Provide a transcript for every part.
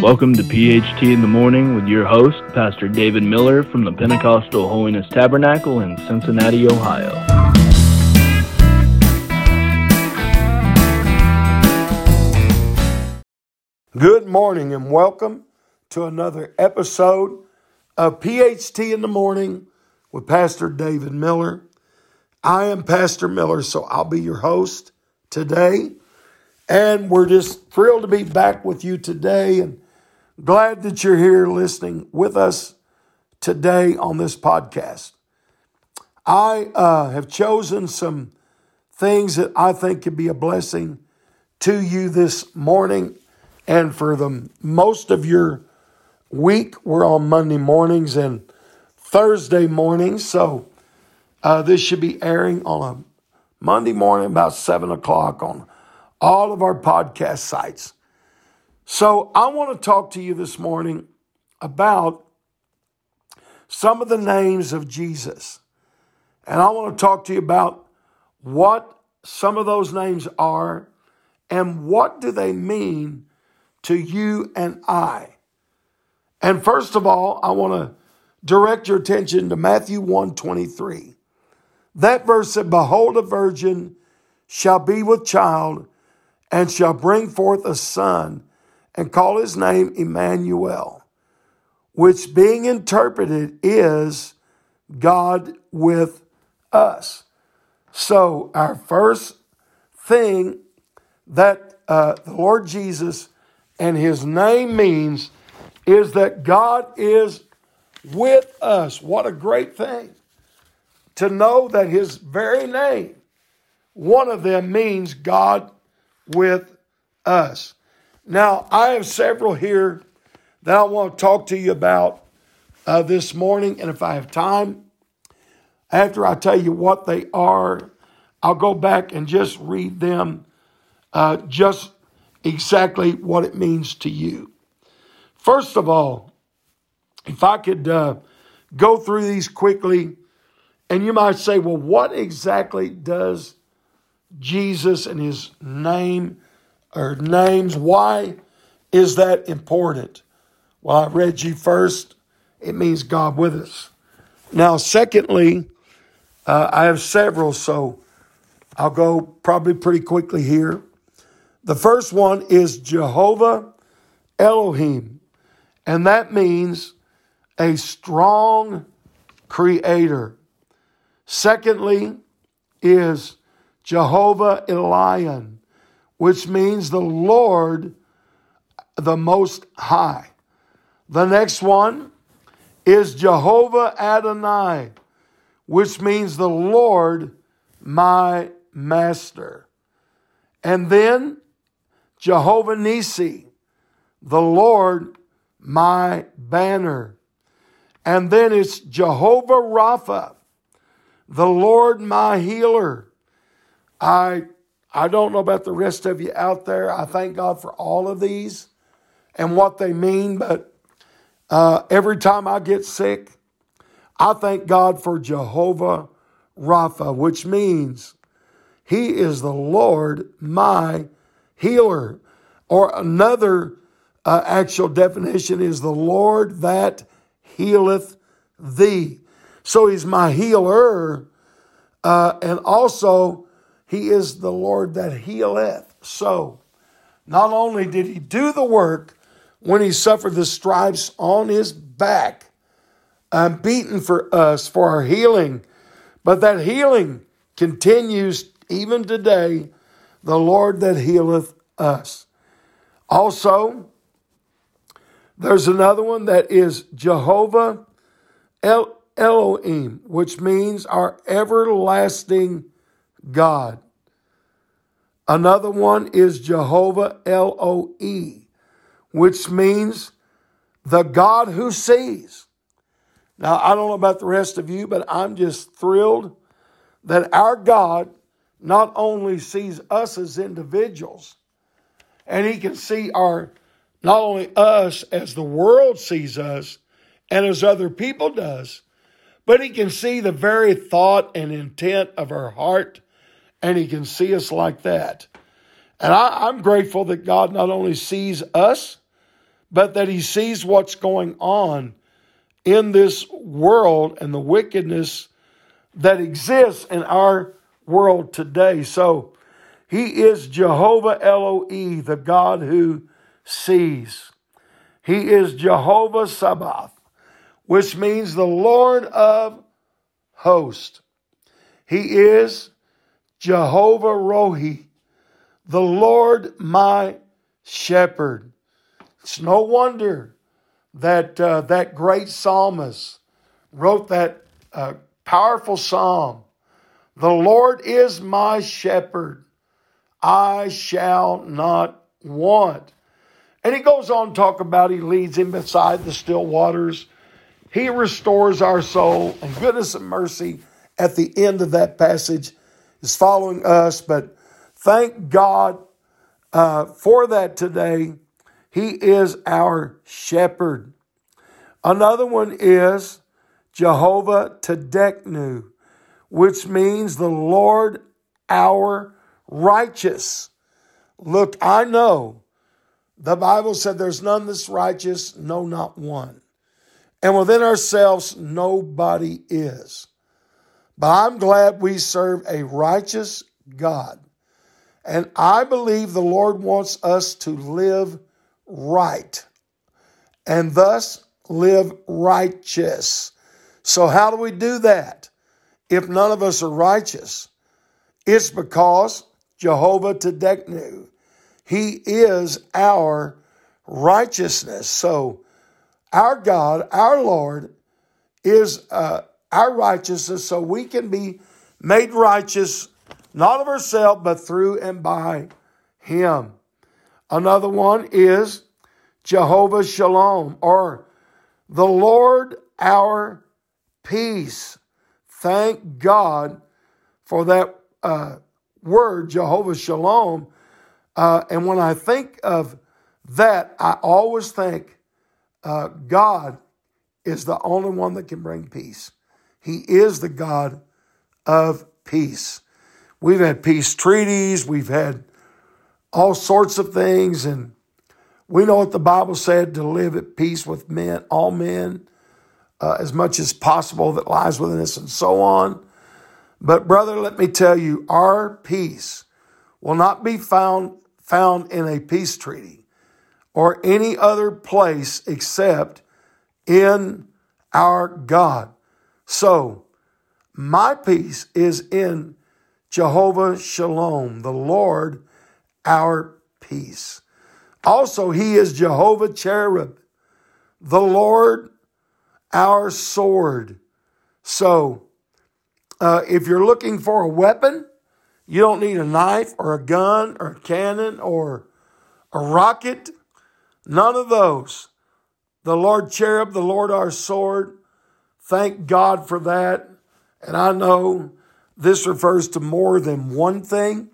Welcome to PHT in the Morning with your host, Pastor David Miller from the Pentecostal Holiness Tabernacle in Cincinnati, Ohio. Good morning and welcome to another episode of PHT in the Morning with Pastor David Miller. I am Pastor Miller, so I'll be your host today. And we're just thrilled to be back with you today and Glad that you're here listening with us today on this podcast. I uh, have chosen some things that I think could be a blessing to you this morning and for the most of your week. We're on Monday mornings and Thursday mornings, so uh, this should be airing on a Monday morning about seven o'clock on all of our podcast sites. So I want to talk to you this morning about some of the names of Jesus. And I want to talk to you about what some of those names are and what do they mean to you and I. And first of all, I want to direct your attention to Matthew 1:23. That verse said, Behold, a virgin shall be with child and shall bring forth a son and call his name Emmanuel, which being interpreted is God with us. So, our first thing that uh, the Lord Jesus and his name means is that God is with us. What a great thing to know that his very name, one of them means God with us. Now, I have several here that I want to talk to you about uh, this morning. And if I have time, after I tell you what they are, I'll go back and just read them, uh, just exactly what it means to you. First of all, if I could uh, go through these quickly, and you might say, well, what exactly does Jesus and his name or names. Why is that important? Well, I read you first. It means God with us. Now, secondly, uh, I have several, so I'll go probably pretty quickly here. The first one is Jehovah Elohim, and that means a strong creator. Secondly, is Jehovah Elyon, which means the Lord the Most High. The next one is Jehovah Adonai, which means the Lord my master. And then Jehovah Nisi, the Lord my banner. And then it's Jehovah Rapha, the Lord my healer. I I don't know about the rest of you out there. I thank God for all of these and what they mean, but uh, every time I get sick, I thank God for Jehovah Rapha, which means He is the Lord, my healer. Or another uh, actual definition is the Lord that healeth thee. So He's my healer, uh, and also he is the Lord that healeth. So, not only did he do the work when he suffered the stripes on his back, and beaten for us for our healing, but that healing continues even today, the Lord that healeth us. Also, there's another one that is Jehovah El- Elohim, which means our everlasting God. Another one is Jehovah L-O-E, which means the God who sees. Now, I don't know about the rest of you, but I'm just thrilled that our God not only sees us as individuals, and He can see our, not only us as the world sees us and as other people does, but He can see the very thought and intent of our heart and He can see us like that. And I, I'm grateful that God not only sees us, but that he sees what's going on in this world and the wickedness that exists in our world today. So he is Jehovah Elohe, the God who sees. He is Jehovah Sabaoth, which means the Lord of hosts. He is Jehovah Rohi, the Lord my shepherd. It's no wonder that uh, that great psalmist wrote that uh, powerful psalm. The Lord is my shepherd. I shall not want. And he goes on to talk about he leads him beside the still waters. He restores our soul and goodness and mercy at the end of that passage is following us. But thank God uh, for that today. He is our shepherd. Another one is Jehovah Tsidkenu, which means the Lord our righteous. Look, I know the Bible said there's none that's righteous, no, not one. And within ourselves, nobody is. But I'm glad we serve a righteous God. And I believe the Lord wants us to live right and thus live righteous. So, how do we do that if none of us are righteous? It's because Jehovah Tsidkenu, He is our righteousness. So, our God, our Lord, is uh, our righteousness, so we can be made righteous not of ourselves, but through and by Him. Another one is Jehovah Shalom, or the Lord our peace. Thank God for that uh, word, Jehovah Shalom. Uh, and when I think of that, I always think uh, God is the only one that can bring peace. He is the God of peace. We've had peace treaties, we've had all sorts of things, and we know what the Bible said to live at peace with men, all men, uh, as much as possible that lies within us, and so on. But, brother, let me tell you, our peace will not be found, found in a peace treaty or any other place except in our God. So, my peace is in Jehovah Shalom, the Lord our peace. Also, he is Jehovah Chereb, the Lord our sword. So, uh, if you're looking for a weapon, you don't need a knife or a gun or a cannon or a rocket. None of those. The Lord Chereb, the Lord our sword. Thank God for that. And I know this refers to more than one thing,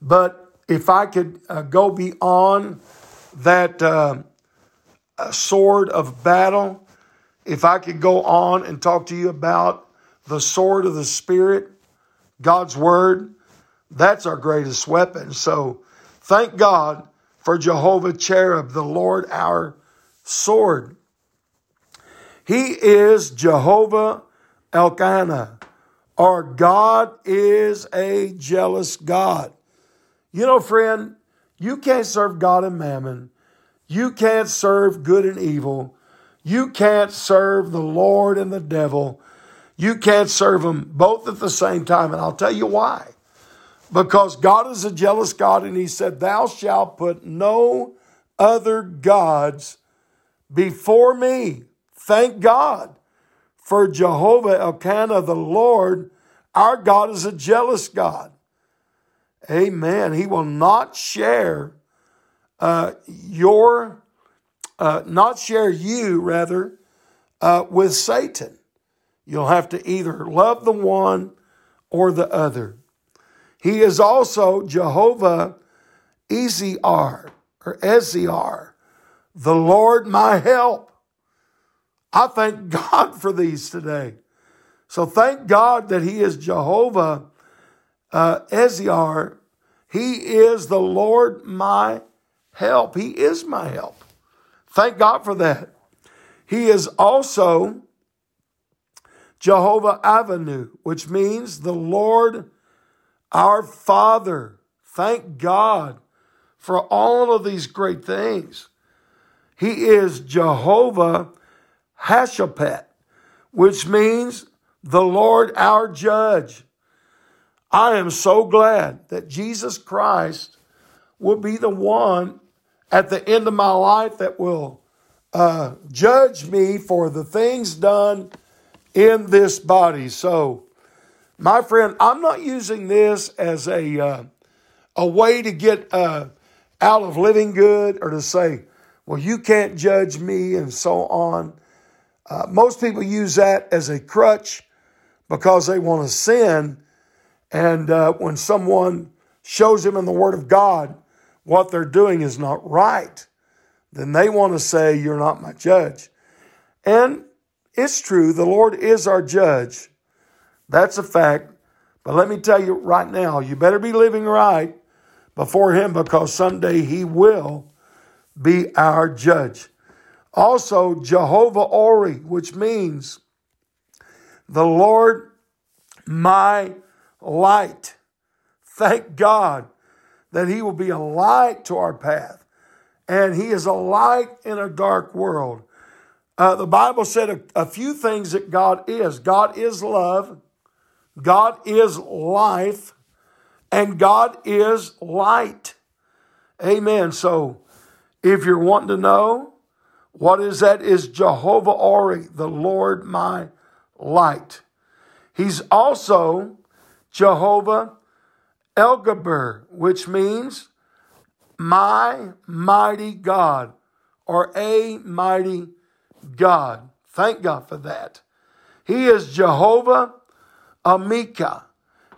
but if I could uh, go beyond that uh, sword of battle, if I could go on and talk to you about the sword of the Spirit, God's Word, that's our greatest weapon. So thank God for Jehovah Chereb, the Lord our sword. He is Jehovah Elkanah. Our God is a jealous God. You know, friend, you can't serve God and mammon. You can't serve good and evil. You can't serve the Lord and the devil. You can't serve them both at the same time. And I'll tell you why. Because God is a jealous God, and He said, Thou shalt put no other gods before me. Thank God for Jehovah Elkanah, the Lord, our God is a jealous God. Amen. He will not share uh, your, uh, not share you, rather, uh, with Satan. You'll have to either love the one or the other. He is also Jehovah Eziar or Eziar, the Lord my help. I thank God for these today. So thank God that He is Jehovah uh, He is the Lord my help. He is my help. Thank God for that. He is also Jehovah Avinu, which means the Lord our Father. Thank God for all of these great things. He is Jehovah Hashaphat, which means the Lord our judge. I am so glad that Jesus Christ will be the one at the end of my life that will uh, judge me for the things done in this body. So, my friend, I'm not using this as a uh, a way to get uh, out of living good or to say, well, you can't judge me and so on. Uh, most people use that as a crutch because they want to sin. And uh, when someone shows them in the Word of God what they're doing is not right, then they want to say, You're not my judge. And it's true, the Lord is our judge. That's a fact. But let me tell you right now, you better be living right before Him because someday He will be our judge. Also, Jehovah Ori, which means the Lord my light. Thank God that He will be a light to our path. And He is a light in a dark world. Uh, the Bible said a, a few things that God is God is love, God is life, and God is light. Amen. So if you're wanting to know what is that, is Jehovah Ori, the Lord my light. He's also Jehovah El which means my mighty God or a mighty God. Thank God for that. He is Jehovah Amikah.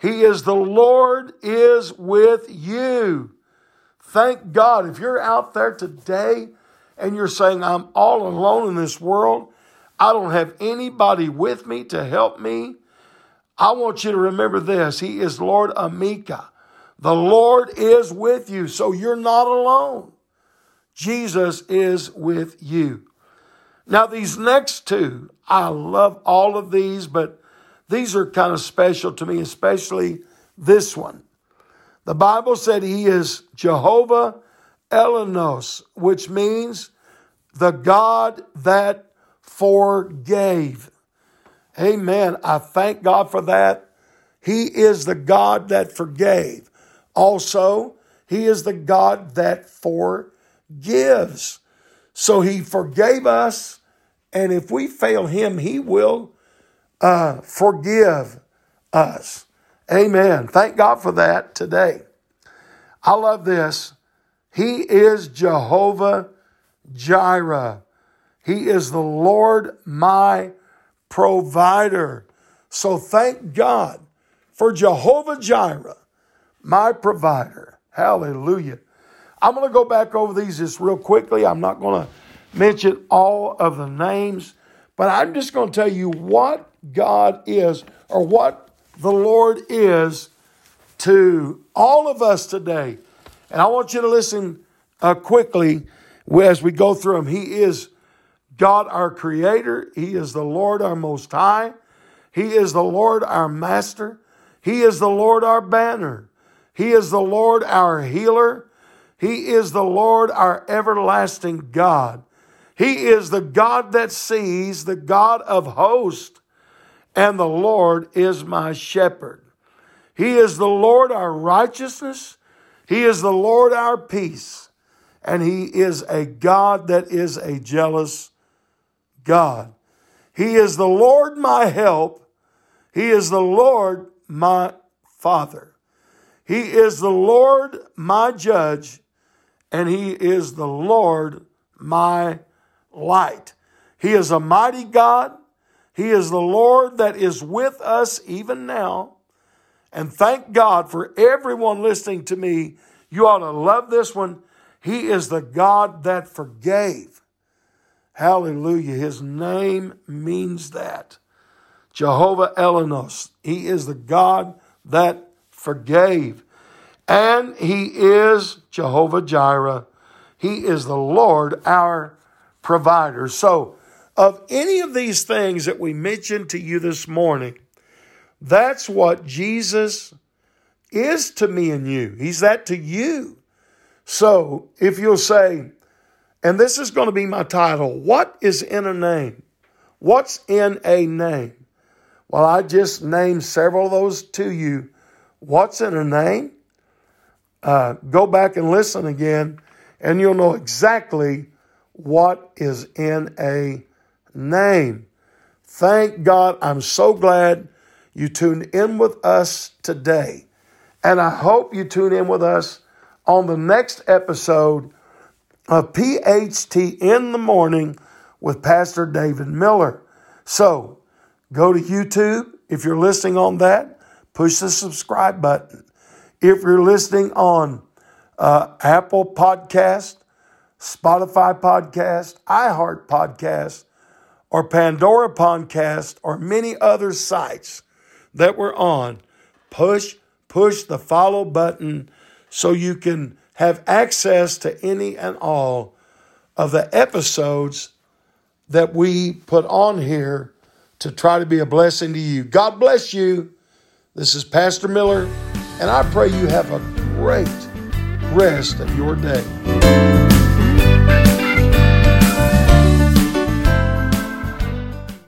He is the Lord is with you. Thank God. If you're out there today and you're saying, I'm all alone in this world, I don't have anybody with me to help me, I want you to remember this. He is Lord Amikah. The Lord is with you, so you're not alone. Jesus is with you. Now, these next two, I love all of these, but these are kind of special to me, especially this one. The Bible said he is Jehovah Elenos, which means the God that forgave. Amen. I thank God for that. He is the God that forgave. Also, He is the God that forgives. So He forgave us, and if we fail Him, He will uh, forgive us. Amen. Thank God for that today. I love this. He is Jehovah Jireh. He is the Lord my provider. So thank God for Jehovah Jireh, my provider. Hallelujah. I'm going to go back over these just real quickly. I'm not going to mention all of the names, but I'm just going to tell you what God is or what the Lord is to all of us today. And I want you to listen uh, quickly as we go through them. He is God our Creator. He is the Lord our Most High. He is the Lord our Master. He is the Lord our banner. He is the Lord our healer. He is the Lord our everlasting God. He is the God that sees, the God of hosts, and the Lord is my shepherd. He is the Lord our righteousness. He is the Lord our peace. And He is a God that is a jealous God. He is the Lord my help. He is the Lord my Father. He is the Lord my judge, and He is the Lord my light. He is a mighty God. He is the Lord that is with us even now. And thank God for everyone listening to me. You ought to love this one. He is the God that forgave. Hallelujah. His name means that. Jehovah Elenos. He is the God that forgave. And he is Jehovah Jireh. He is the Lord our provider. So, of any of these things that we mentioned to you this morning, that's what Jesus is to me and you. He's that to you. So, if you'll say, and this is going to be my title, What is in a name? What's in a name? Well, I just named several of those to you. What's in a name? Uh, go back and listen again, and you'll know exactly what is in a name. Thank God. I'm so glad you tune in with us today. And I hope you tune in with us on the next episode of PHT in the Morning with Pastor David Miller. So go to YouTube. If you're listening on that, push the subscribe button. If you're listening on uh, Apple Podcast, Spotify Podcast, iHeart Podcast, or Pandora Podcast, or many other sites that we're on, push push the follow button so you can have access to any and all of the episodes that we put on here to try to be a blessing to you. God bless you. This is Pastor Miller, and I pray you have a great rest of your day.